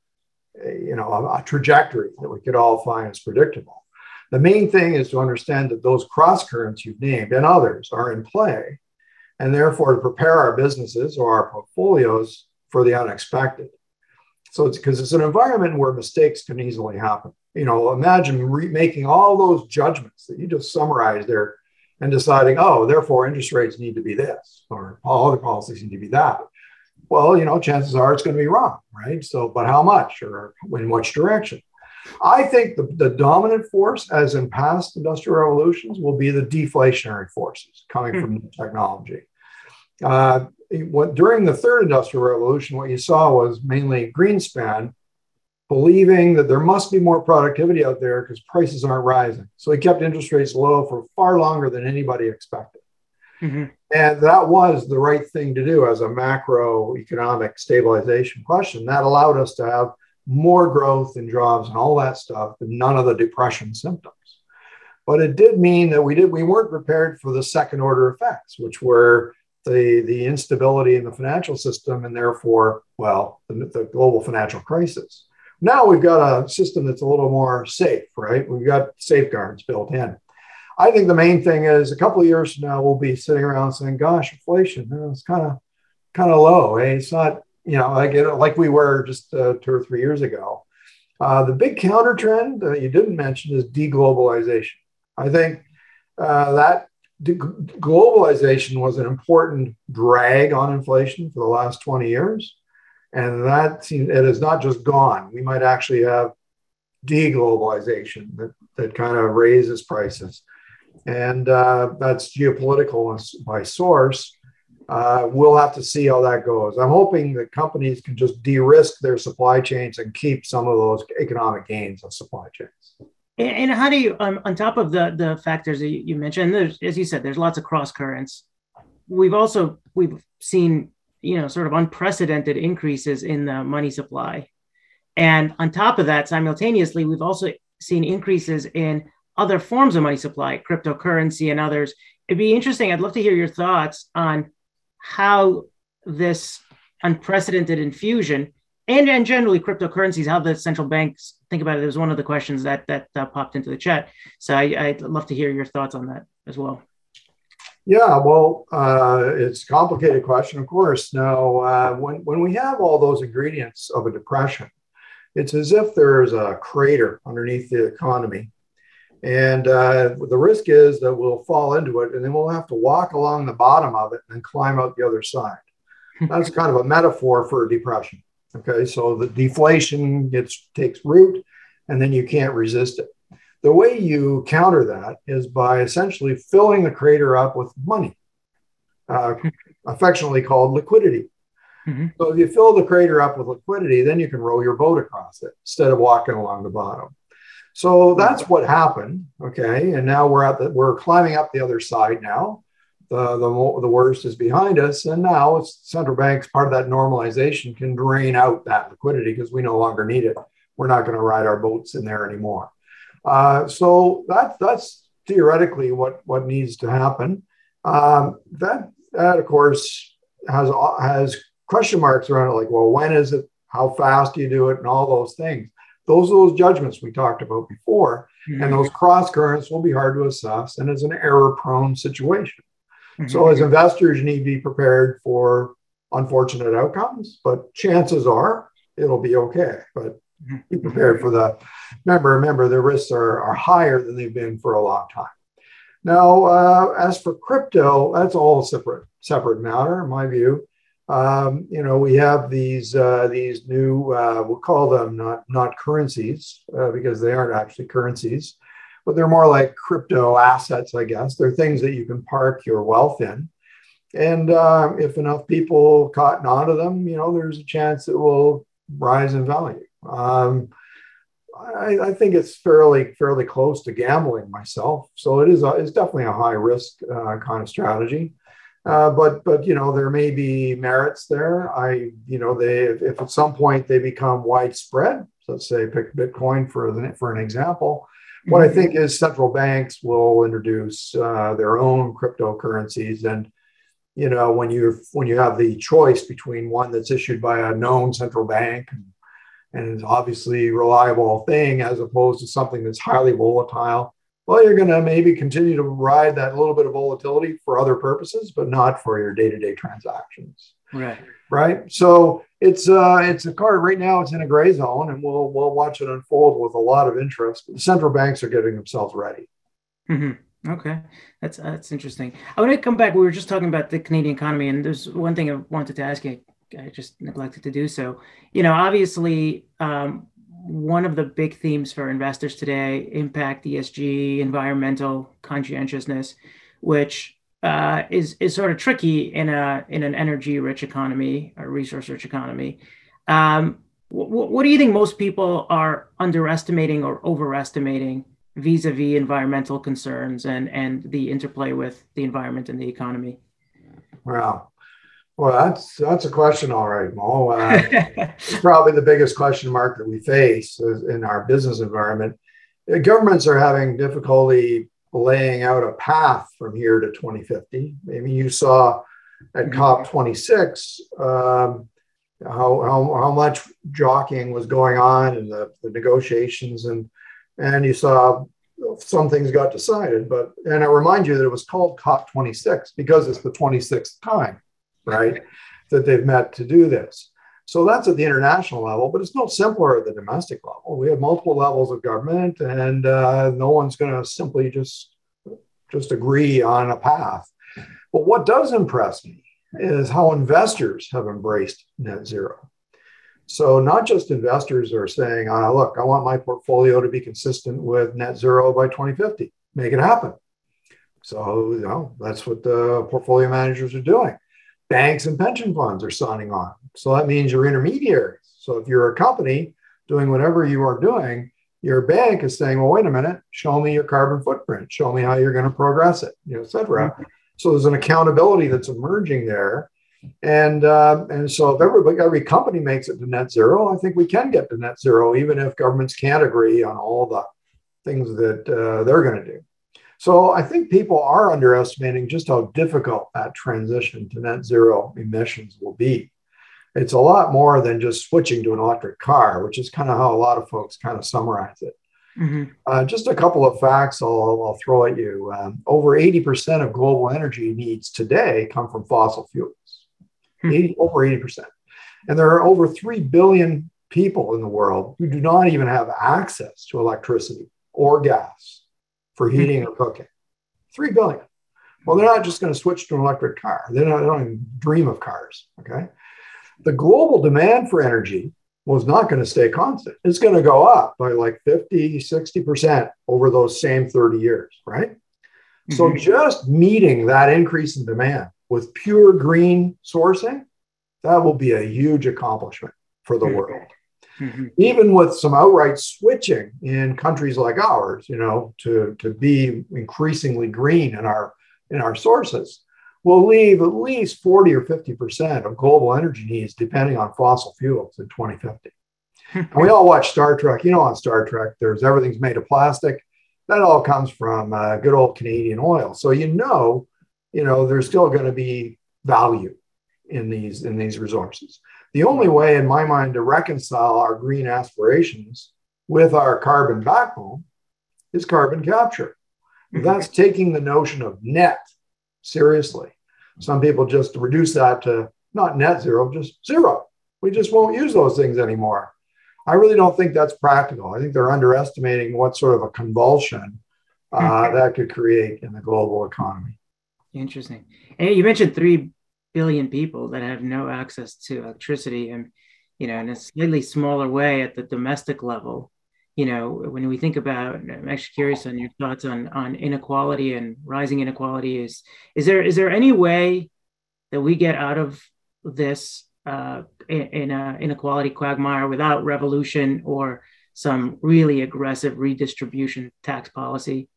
Speaker 2: you know a, a trajectory that we could all find as predictable. The main thing is to understand that those cross currents you've named and others are in play, and therefore to prepare our businesses or our portfolios for the unexpected. So it's because it's an environment where mistakes can easily happen. You know, imagine re- making all those judgments that you just summarized there and deciding, oh, therefore interest rates need to be this, or all other policies need to be that. Well, you know, chances are it's going to be wrong, right? So, but how much or in which direction? I think the, the dominant force, as in past industrial revolutions, will be the deflationary forces coming hmm. from technology. Uh, what, during the third industrial revolution, what you saw was mainly Greenspan believing that there must be more productivity out there because prices aren't rising. So he kept interest rates low for far longer than anybody expected. Mm-hmm. And that was the right thing to do as a macroeconomic stabilization question. That allowed us to have more growth in jobs and all that stuff, but none of the depression symptoms. But it did mean that we did we weren't prepared for the second order effects, which were the, the instability in the financial system and therefore, well, the, the global financial crisis. Now we've got a system that's a little more safe, right? We've got safeguards built in. I think the main thing is a couple of years from now, we'll be sitting around saying, gosh, inflation, it's kind of kind of low. Eh? It's not, you know, like, like we were just uh, two or three years ago. Uh, the big counter trend uh, you didn't mention is deglobalization. I think uh, that globalization was an important drag on inflation for the last 20 years. And that seems, it is not just gone. We might actually have deglobalization that, that kind of raises prices. And uh, that's geopolitical by source. Uh, we'll have to see how that goes. I'm hoping that companies can just de risk their supply chains and keep some of those economic gains of supply chains.
Speaker 1: And how do you, um, on top of the the factors that you mentioned, there's, as you said, there's lots of cross currents. We've also we've seen you know sort of unprecedented increases in the money supply, and on top of that, simultaneously, we've also seen increases in other forms of money supply, cryptocurrency and others. It'd be interesting. I'd love to hear your thoughts on how this unprecedented infusion and, and generally cryptocurrencies, how the central banks think about it. It was one of the questions that that uh, popped into the chat. So I, would love to hear your thoughts on that as well.
Speaker 2: Yeah, well, uh, it's a complicated question, of course. Now, uh, when, when we have all those ingredients of a depression, it's as if there's a crater underneath the economy. And uh, the risk is that we'll fall into it and then we'll have to walk along the bottom of it and climb out the other side. [laughs] That's kind of a metaphor for a depression. Okay, so the deflation gets takes root, and then you can't resist it. The way you counter that is by essentially filling the crater up with money, uh, [laughs] affectionately called liquidity. Mm-hmm. So if you fill the crater up with liquidity, then you can row your boat across it instead of walking along the bottom. So that's what happened. Okay, and now we're at the we're climbing up the other side now the, the, the worst is behind us. And now central banks, part of that normalization can drain out that liquidity because we no longer need it. We're not going to ride our boats in there anymore. Uh, so that, that's theoretically what, what needs to happen. Um, that, that, of course, has, has question marks around it like, well, when is it? How fast do you do it? And all those things. Those are those judgments we talked about before. Mm-hmm. And those cross currents will be hard to assess. And it's an error prone situation. Mm-hmm. So, as investors, you need to be prepared for unfortunate outcomes, but chances are it'll be okay. But be prepared for the. Remember, remember, the risks are, are higher than they've been for a long time. Now, uh, as for crypto, that's all separate separate matter, in my view. Um, you know, we have these uh, these new uh, we'll call them not not currencies uh, because they aren't actually currencies but they're more like crypto assets, I guess. They're things that you can park your wealth in. And uh, if enough people cotton onto them, you know, there's a chance it will rise in value. Um, I, I, think it's fairly fairly close to gambling myself. So it is a, it's definitely a high risk uh, kind of strategy. Uh, but but you know there may be merits there. I you know they if, if at some point they become widespread, let's say pick Bitcoin for the, for an example, what I think is central banks will introduce uh, their own cryptocurrencies, and you know when you when you have the choice between one that's issued by a known central bank and, and is obviously reliable thing, as opposed to something that's highly volatile, well, you're going to maybe continue to ride that little bit of volatility for other purposes, but not for your day-to-day transactions.
Speaker 1: Right.
Speaker 2: Right. So it's uh it's a card right now. It's in a gray zone, and we'll we'll watch it unfold with a lot of interest. But the central banks are getting themselves ready.
Speaker 1: Mm-hmm. Okay, that's that's interesting. I want to come back. We were just talking about the Canadian economy, and there's one thing I wanted to ask you. I just neglected to do so. You know, obviously, um, one of the big themes for investors today impact ESG, environmental conscientiousness, which uh, is is sort of tricky in a in an energy rich economy, a resource rich economy. Um, wh- what do you think most people are underestimating or overestimating vis-a-vis environmental concerns and and the interplay with the environment and the economy?
Speaker 2: Wow. Well, that's that's a question, all right, Mo. Uh, [laughs] it's probably the biggest question mark that we face in our business environment. Governments are having difficulty laying out a path from here to 2050. Maybe you saw at mm-hmm. COP26 um, how, how, how much jockeying was going on in the, the negotiations, and and you saw some things got decided. But and I remind you that it was called COP26 because it's the 26th time right? that they've met to do this. So that's at the international level, but it's no simpler at the domestic level. We have multiple levels of government, and uh, no one's going to simply just just agree on a path. But what does impress me is how investors have embraced net zero. So not just investors are saying, uh, "Look, I want my portfolio to be consistent with net zero by 2050. Make it happen." So you know that's what the portfolio managers are doing banks and pension funds are signing on. So that means you're intermediaries. So if you're a company doing whatever you are doing, your bank is saying, well, wait a minute, show me your carbon footprint, show me how you're going to progress it, you know, et cetera. Mm-hmm. So there's an accountability that's emerging there. And uh, and so if everybody, every company makes it to net zero, I think we can get to net zero, even if governments can't agree on all the things that uh, they're going to do. So I think people are underestimating just how difficult that transition to net zero emissions will be. It's a lot more than just switching to an electric car, which is kind of how a lot of folks kind of summarize it. Mm-hmm. Uh, just a couple of facts I'll, I'll throw at you. Um, over 80% of global energy needs today come from fossil fuels, mm-hmm. 80, over 80%. And there are over 3 billion people in the world who do not even have access to electricity or gas for heating or cooking. Three billion. Well, they're not just going to switch to an electric car. They don't, they don't even dream of cars. Okay. The global demand for energy was not going to stay constant. It's going to go up by like 50, 60% over those same 30 years, right? Mm-hmm. So just meeting that increase in demand with pure green sourcing, that will be a huge accomplishment for the mm-hmm. world. Mm-hmm. Even with some outright switching in countries like ours, you know, to, to be increasingly green in our in our sources, will leave at least 40 or 50% of global energy needs depending on fossil fuels in 2050. [laughs] and we all watch Star Trek. You know, on Star Trek, there's everything's made of plastic. That all comes from uh, good old Canadian oil. So you know, you know, there's still going to be value in these in these resources. The only way, in my mind, to reconcile our green aspirations with our carbon backbone is carbon capture. Mm-hmm. That's taking the notion of net seriously. Some people just reduce that to not net zero, just zero. We just won't use those things anymore. I really don't think that's practical. I think they're underestimating what sort of a convulsion uh, mm-hmm. that could create in the global economy.
Speaker 1: Interesting. And you mentioned three billion people that have no access to electricity and you know in a slightly smaller way at the domestic level. You know when we think about i'm actually curious on your thoughts on on inequality and rising inequality is is there is there any way that we get out of this uh, in a inequality quagmire without revolution or some really aggressive redistribution tax policy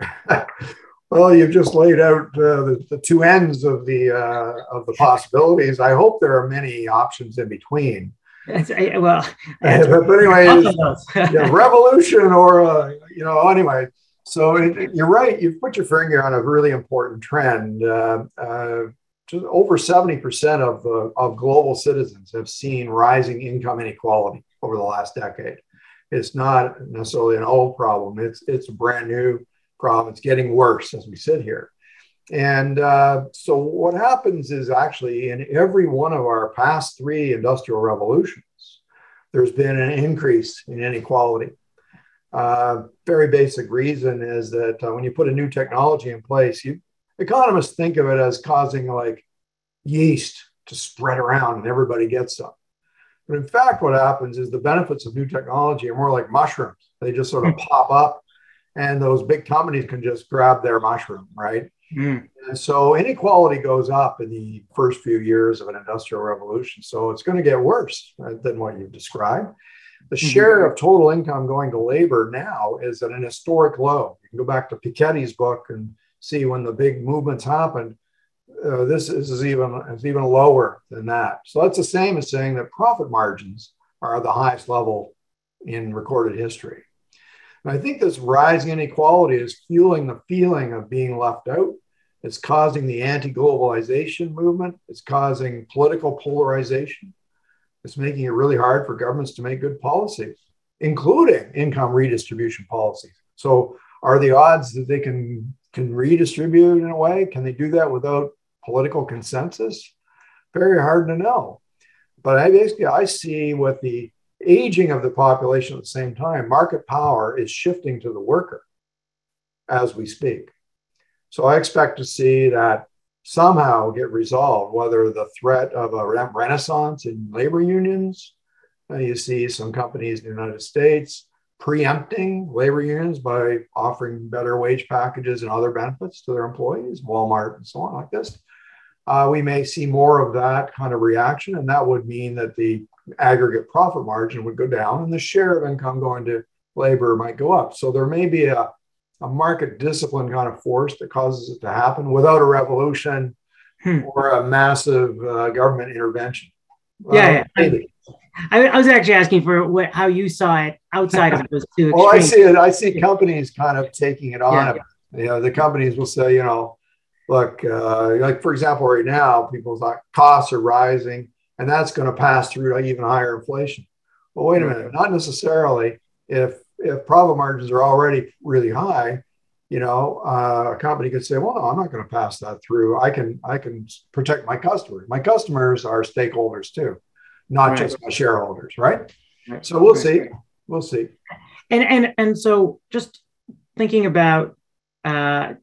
Speaker 1: [laughs]
Speaker 2: Well, you've just laid out uh, the, the, two ends of the uh, of the possibilities. I hope there are many options in between.
Speaker 1: I, well, [laughs]
Speaker 2: but, but anyway, [laughs] yeah, revolution or uh, you know anyway. So it, you're right. You've put your finger on a really important trend. Uh, uh, just over 70% of the of global citizens have seen rising income inequality over the last decade. It's not necessarily an old problem. It's it's a brand new problem. It's getting worse as we sit here. And uh, so what happens is actually in every one of our past three industrial revolutions, there's been an increase in inequality. Uh, very basic reason is that uh, when you put a new technology in place, you economists think of it as causing like yeast to spread around and everybody gets some. But in fact, what happens is the benefits of new technology are more like mushrooms. They just sort of mm. pop up, and those big companies can just grab their mushroom, right? Mm. And so inequality goes up in the first few years of an industrial revolution. So it's going to get worse right, than what you've described. The mm-hmm. share of total income going to labor now is at an historic low. You can go back to Piketty's book and see when the big movements happened uh, this is even is even lower than that. So that's the same as saying that profit margins are the highest level in recorded history. And I think this rising inequality is fueling the feeling of being left out. It's causing the anti-globalization movement. It's causing political polarization. It's making it really hard for governments to make good policies, including income redistribution policies. So, are the odds that they can can redistribute in a way? Can they do that without political consensus? Very hard to know. But I basically I see with the aging of the population at the same time, market power is shifting to the worker as we speak. So I expect to see that somehow get resolved, whether the threat of a renaissance in labor unions, uh, you see some companies in the United States preempting labor unions by offering better wage packages and other benefits to their employees, Walmart and so on, like this uh, we may see more of that kind of reaction. And that would mean that the aggregate profit margin would go down and the share of income going to labor might go up. So there may be a, a market discipline kind of force that causes it to happen without a revolution hmm. or a massive uh, government intervention.
Speaker 1: Yeah, uh, yeah. I, I, was actually asking for what, how you saw it outside of those two. [laughs]
Speaker 2: well, I see it. I see companies kind of taking it on. Yeah. You know, the companies will say, you know, look, uh, like for example, right now, people's like costs are rising, and that's going to pass through to even higher inflation. Well, wait a minute, not necessarily. If if profit margins are already really high, you know, uh, a company could say, "Well, no, I'm not going to pass that through. I can I can protect my customers. My customers are stakeholders too, not right. just my shareholders, right? right. So we'll see. We'll see.
Speaker 1: And and and so just thinking about uh,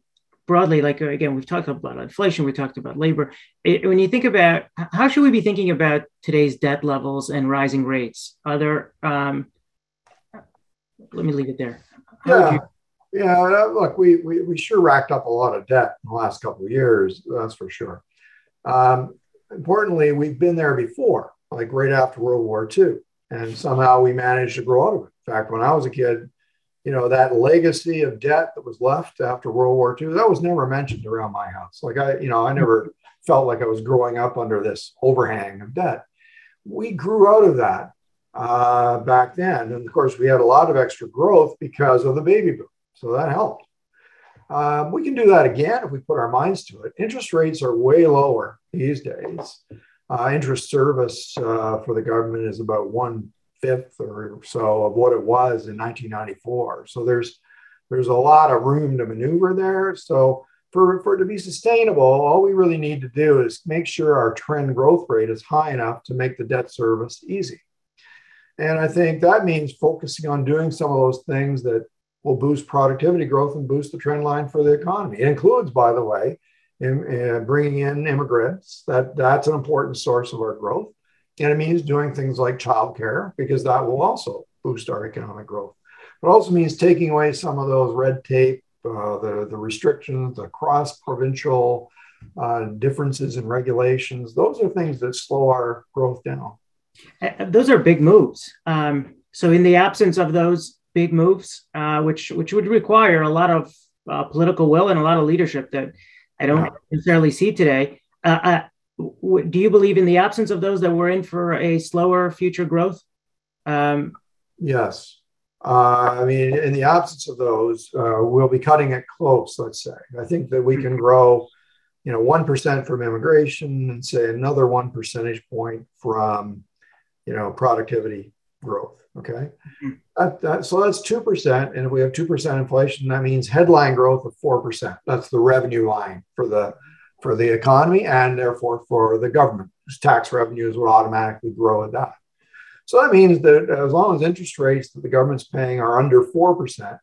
Speaker 1: broadly, like again, we've talked about inflation, we talked about labor. It, when you think about how should we be thinking about today's debt levels and rising rates? Are there? Um, let me leave it there.
Speaker 2: How yeah, you... yeah. Look, we, we we sure racked up a lot of debt in the last couple of years. That's for sure. Um, importantly, we've been there before, like right after World War II, and somehow we managed to grow out of it. In fact, when I was a kid, you know, that legacy of debt that was left after World War II, that was never mentioned around my house. Like I, you know, I never felt like I was growing up under this overhang of debt. We grew out of that uh, back then. And of course, we had a lot of extra growth because of the baby boom. So that helped. Um, we can do that again if we put our minds to it. Interest rates are way lower these days. Uh, interest service uh, for the government is about one fifth or so of what it was in 1994. So there's there's a lot of room to maneuver there. So for, for it to be sustainable, all we really need to do is make sure our trend growth rate is high enough to make the debt service easy. And I think that means focusing on doing some of those things that will boost productivity growth and boost the trend line for the economy. It includes, by the way, in, in uh, bringing in immigrants. That that's an important source of our growth. And it means doing things like childcare because that will also boost our economic growth. It also means taking away some of those red tape, uh, the, the restrictions, the cross provincial uh, differences in regulations. Those are things that slow our growth down.
Speaker 1: Uh, those are big moves. Um, so, in the absence of those big moves, uh, which which would require a lot of uh, political will and a lot of leadership that I don't yeah. necessarily see today, uh, do you believe in the absence of those that we're in for a slower future growth? Um,
Speaker 2: yes. Uh, I mean, in the absence of those, uh, we'll be cutting it close, let's say. I think that we can grow, you know, 1% from immigration and say another one percentage point from, you know, productivity growth. Okay. Mm-hmm. That, that, so that's 2%. And if we have 2% inflation, that means headline growth of 4%. That's the revenue line for the for the economy and therefore for the government, whose tax revenues would automatically grow at that. So that means that as long as interest rates that the government's paying are under 4%,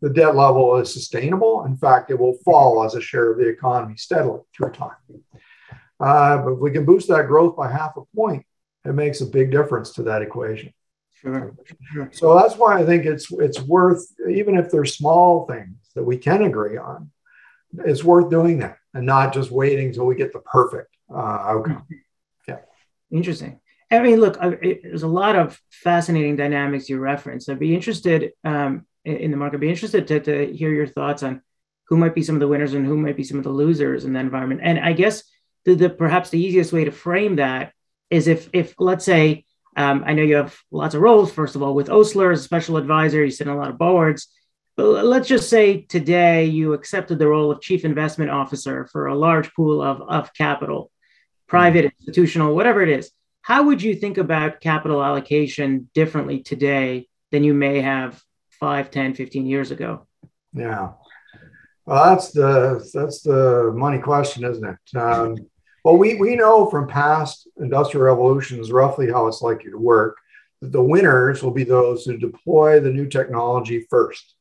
Speaker 2: the debt level is sustainable. In fact, it will fall as a share of the economy steadily through time. Uh, but if we can boost that growth by half a point, it makes a big difference to that equation. Sure, sure. So that's why I think it's it's worth, even if there's small things that we can agree on, it's worth doing that and not just waiting until we get the perfect uh, outcome. Yeah.
Speaker 1: Interesting. I mean, look, there's a lot of fascinating dynamics you referenced. I'd be interested um, in the market. I'd be interested to, to hear your thoughts on who might be some of the winners and who might be some of the losers in that environment. And I guess the, the perhaps the easiest way to frame that is if if let's say um, I know you have lots of roles. First of all, with Osler as a special advisor, you sit on a lot of boards. Let's just say today you accepted the role of chief investment officer for a large pool of, of capital, private, institutional, whatever it is. How would you think about capital allocation differently today than you may have 5, 10, 15 years ago?
Speaker 2: Yeah. Well, that's the that's the money question, isn't it? Um, well, we, we know from past industrial revolutions roughly how it's likely to work. That the winners will be those who deploy the new technology first.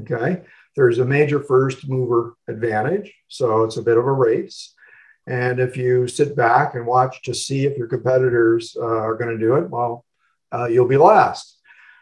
Speaker 2: Okay. There's a major first mover advantage. So it's a bit of a race. And if you sit back and watch to see if your competitors uh, are going to do it, well, uh, you'll be last.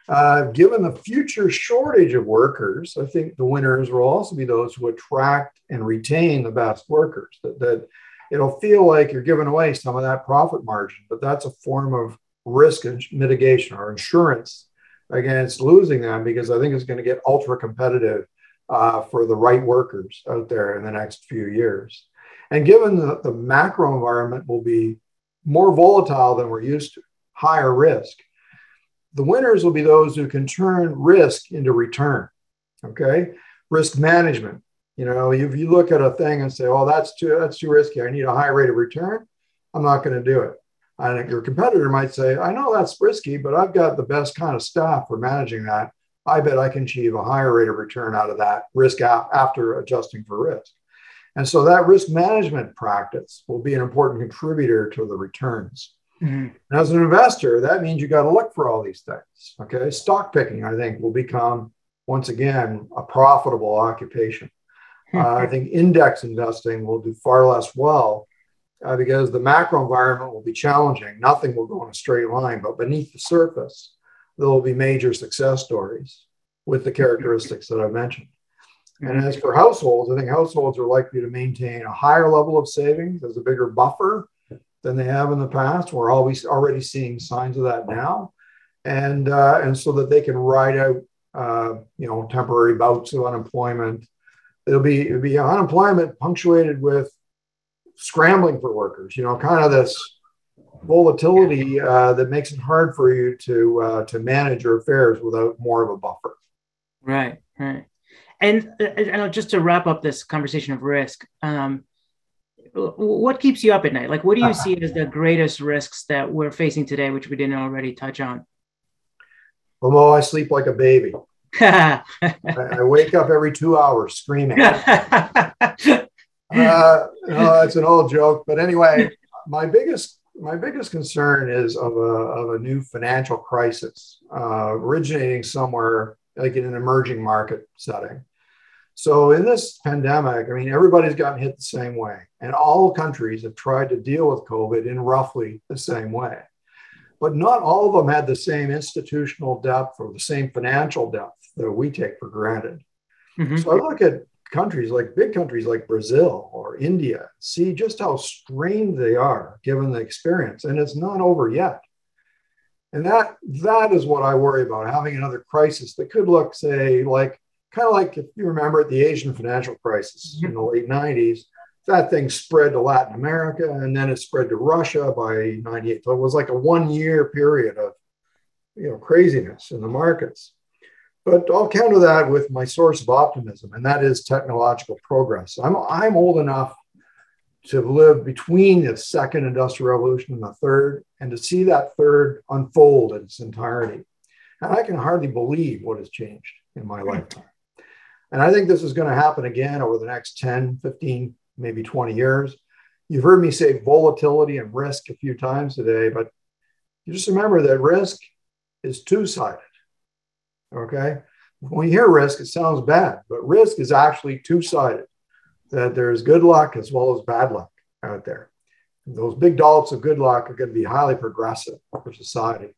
Speaker 2: Uh, given the future shortage of workers, I think the winners will also be those who attract and retain the best workers. That, that it'll feel like you're giving away some of that profit margin, but that's a form of risk mitigation or insurance against losing them because I think it's going to get ultra competitive uh, for the right workers out there in the next few years. And given that the macro environment will be more volatile than we're used to, higher risk, the winners will be those who can turn risk into return. Okay. Risk management, you know, if you look at a thing and say, "Oh, that's too that's too risky. I need a high rate of return," I'm not going to do it. And your competitor might say, "I know that's risky, but I've got the best kind of staff for managing that. I bet I can achieve a higher rate of return out of that risk after adjusting for risk." And so that risk management practice will be an important contributor to the returns. Mm-hmm. And as an investor, that means you got to look for all these things. Okay, stock picking, I think, will become once again a profitable occupation. Uh, I think index investing will do far less well uh, because the macro environment will be challenging. Nothing will go in a straight line, but beneath the surface, there will be major success stories with the characteristics that I've mentioned. And as for households, I think households are likely to maintain a higher level of savings as a bigger buffer than they have in the past. We're always already seeing signs of that now, and uh, and so that they can ride out, uh, you know, temporary bouts of unemployment it'll be it'll be unemployment punctuated with scrambling for workers. You know, kind of this volatility uh, that makes it hard for you to uh, to manage your affairs without more of a buffer.
Speaker 1: Right, right. And, uh, and just to wrap up this conversation of risk, um, what keeps you up at night? Like, what do you see as the greatest risks that we're facing today, which we didn't already touch on?
Speaker 2: Well, I sleep like a baby. [laughs] I, I, wake up every two hours screaming. [laughs] uh, that's an old joke, but anyway, my biggest my biggest concern is of a of a new financial crisis uh, originating somewhere like in an emerging market setting. So in this pandemic, I mean, everybody's gotten hit the same way, and all countries have tried to deal with COVID in roughly the same way but not all of them had the same institutional depth or the same financial depth that we take for granted. Mm-hmm. So I look at countries like big countries like Brazil or India, see just how strained they are given the experience, and it's not over yet. And that that is what I worry about having another crisis that could look, say, like kind of like if you remember the Asian financial crisis mm-hmm. in the late 90s, that thing spread to Latin America and then it spread to Russia by 98. So it was like a one year period of you know craziness in the markets. But I'll counter that with my source of optimism, and that is technological progress. I'm, I'm old enough to live between the second industrial revolution and the third, and to see that third unfold in its entirety. And I can hardly believe what has changed in my hmm. lifetime. And I think this is going to happen again over the next 10, 15, maybe 20 years. You've heard me say volatility and risk a few times today, but you just remember that risk is two sided. Okay. When you hear risk, it sounds bad, but risk is actually two sided, that there's good luck as well as bad luck out there. And those big dollops of good luck are going to be highly progressive for society.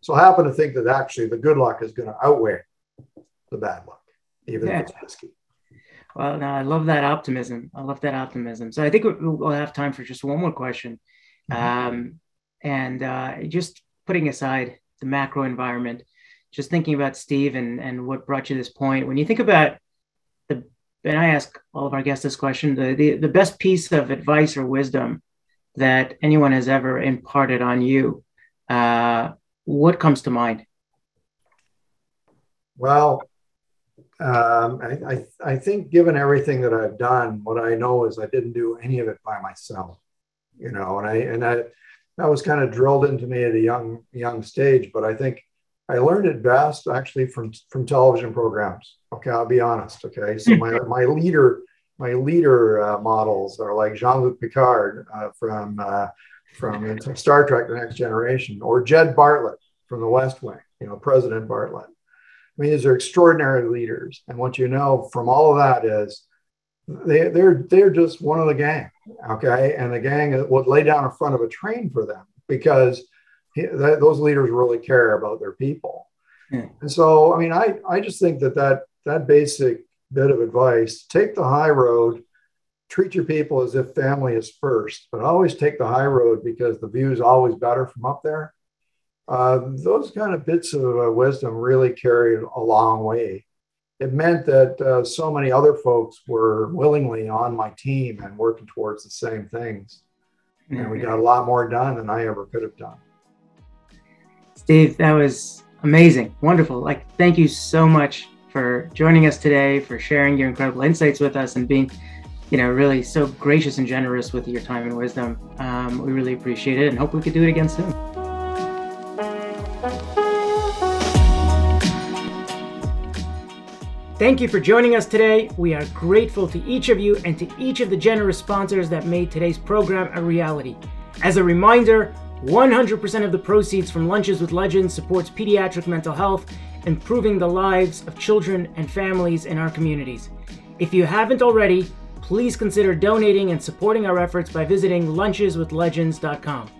Speaker 2: So I happen to think that actually the good luck is going to outweigh the bad luck, even yeah. if it's risky.
Speaker 1: Well, no, I love that optimism. I love that optimism. So I think we'll have time for just one more question. Mm-hmm. Um, and uh, just putting aside the macro environment, just thinking about Steve and, and what brought you to this point. When you think about the, and I ask all of our guests this question, the, the, the best piece of advice or wisdom that anyone has ever imparted on you, uh, what comes to mind?
Speaker 2: Well, um, I, I, I, think given everything that I've done, what I know is I didn't do any of it by myself, you know, and I, and I, that was kind of drilled into me at a young, young stage, but I think I learned it best actually from, from television programs. Okay. I'll be honest. Okay. So my, [laughs] my leader, my leader uh, models are like Jean-Luc Picard uh, from, uh, from Star Trek: The Next Generation, or Jed Bartlet from The West Wing. You know, President Bartlet. I mean, these are extraordinary leaders. And what you know from all of that is they, they're, they're just one of the gang. Okay. And the gang would lay down in front of a train for them because that, those leaders really care about their people. Yeah. And so, I mean, I, I just think that, that that basic bit of advice take the high road, treat your people as if family is first, but always take the high road because the view is always better from up there. Uh, those kind of bits of uh, wisdom really carried a long way. It meant that uh, so many other folks were willingly on my team and working towards the same things. Mm-hmm. And we got a lot more done than I ever could have done.
Speaker 1: Steve, that was amazing, wonderful. Like, thank you so much for joining us today, for sharing your incredible insights with us, and being, you know, really so gracious and generous with your time and wisdom. Um, we really appreciate it, and hope we could do it again soon. Thank you for joining us today. We are grateful to each of you and to each of the generous sponsors that made today's program a reality. As a reminder, 100% of the proceeds from Lunches with Legends supports pediatric mental health, improving the lives of children and families in our communities. If you haven't already, please consider donating and supporting our efforts by visiting luncheswithlegends.com.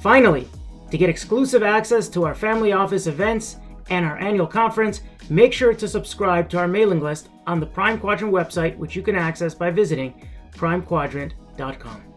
Speaker 1: Finally, to get exclusive access to our family office events and our annual conference, Make sure to subscribe to our mailing list on the Prime Quadrant website, which you can access by visiting primequadrant.com.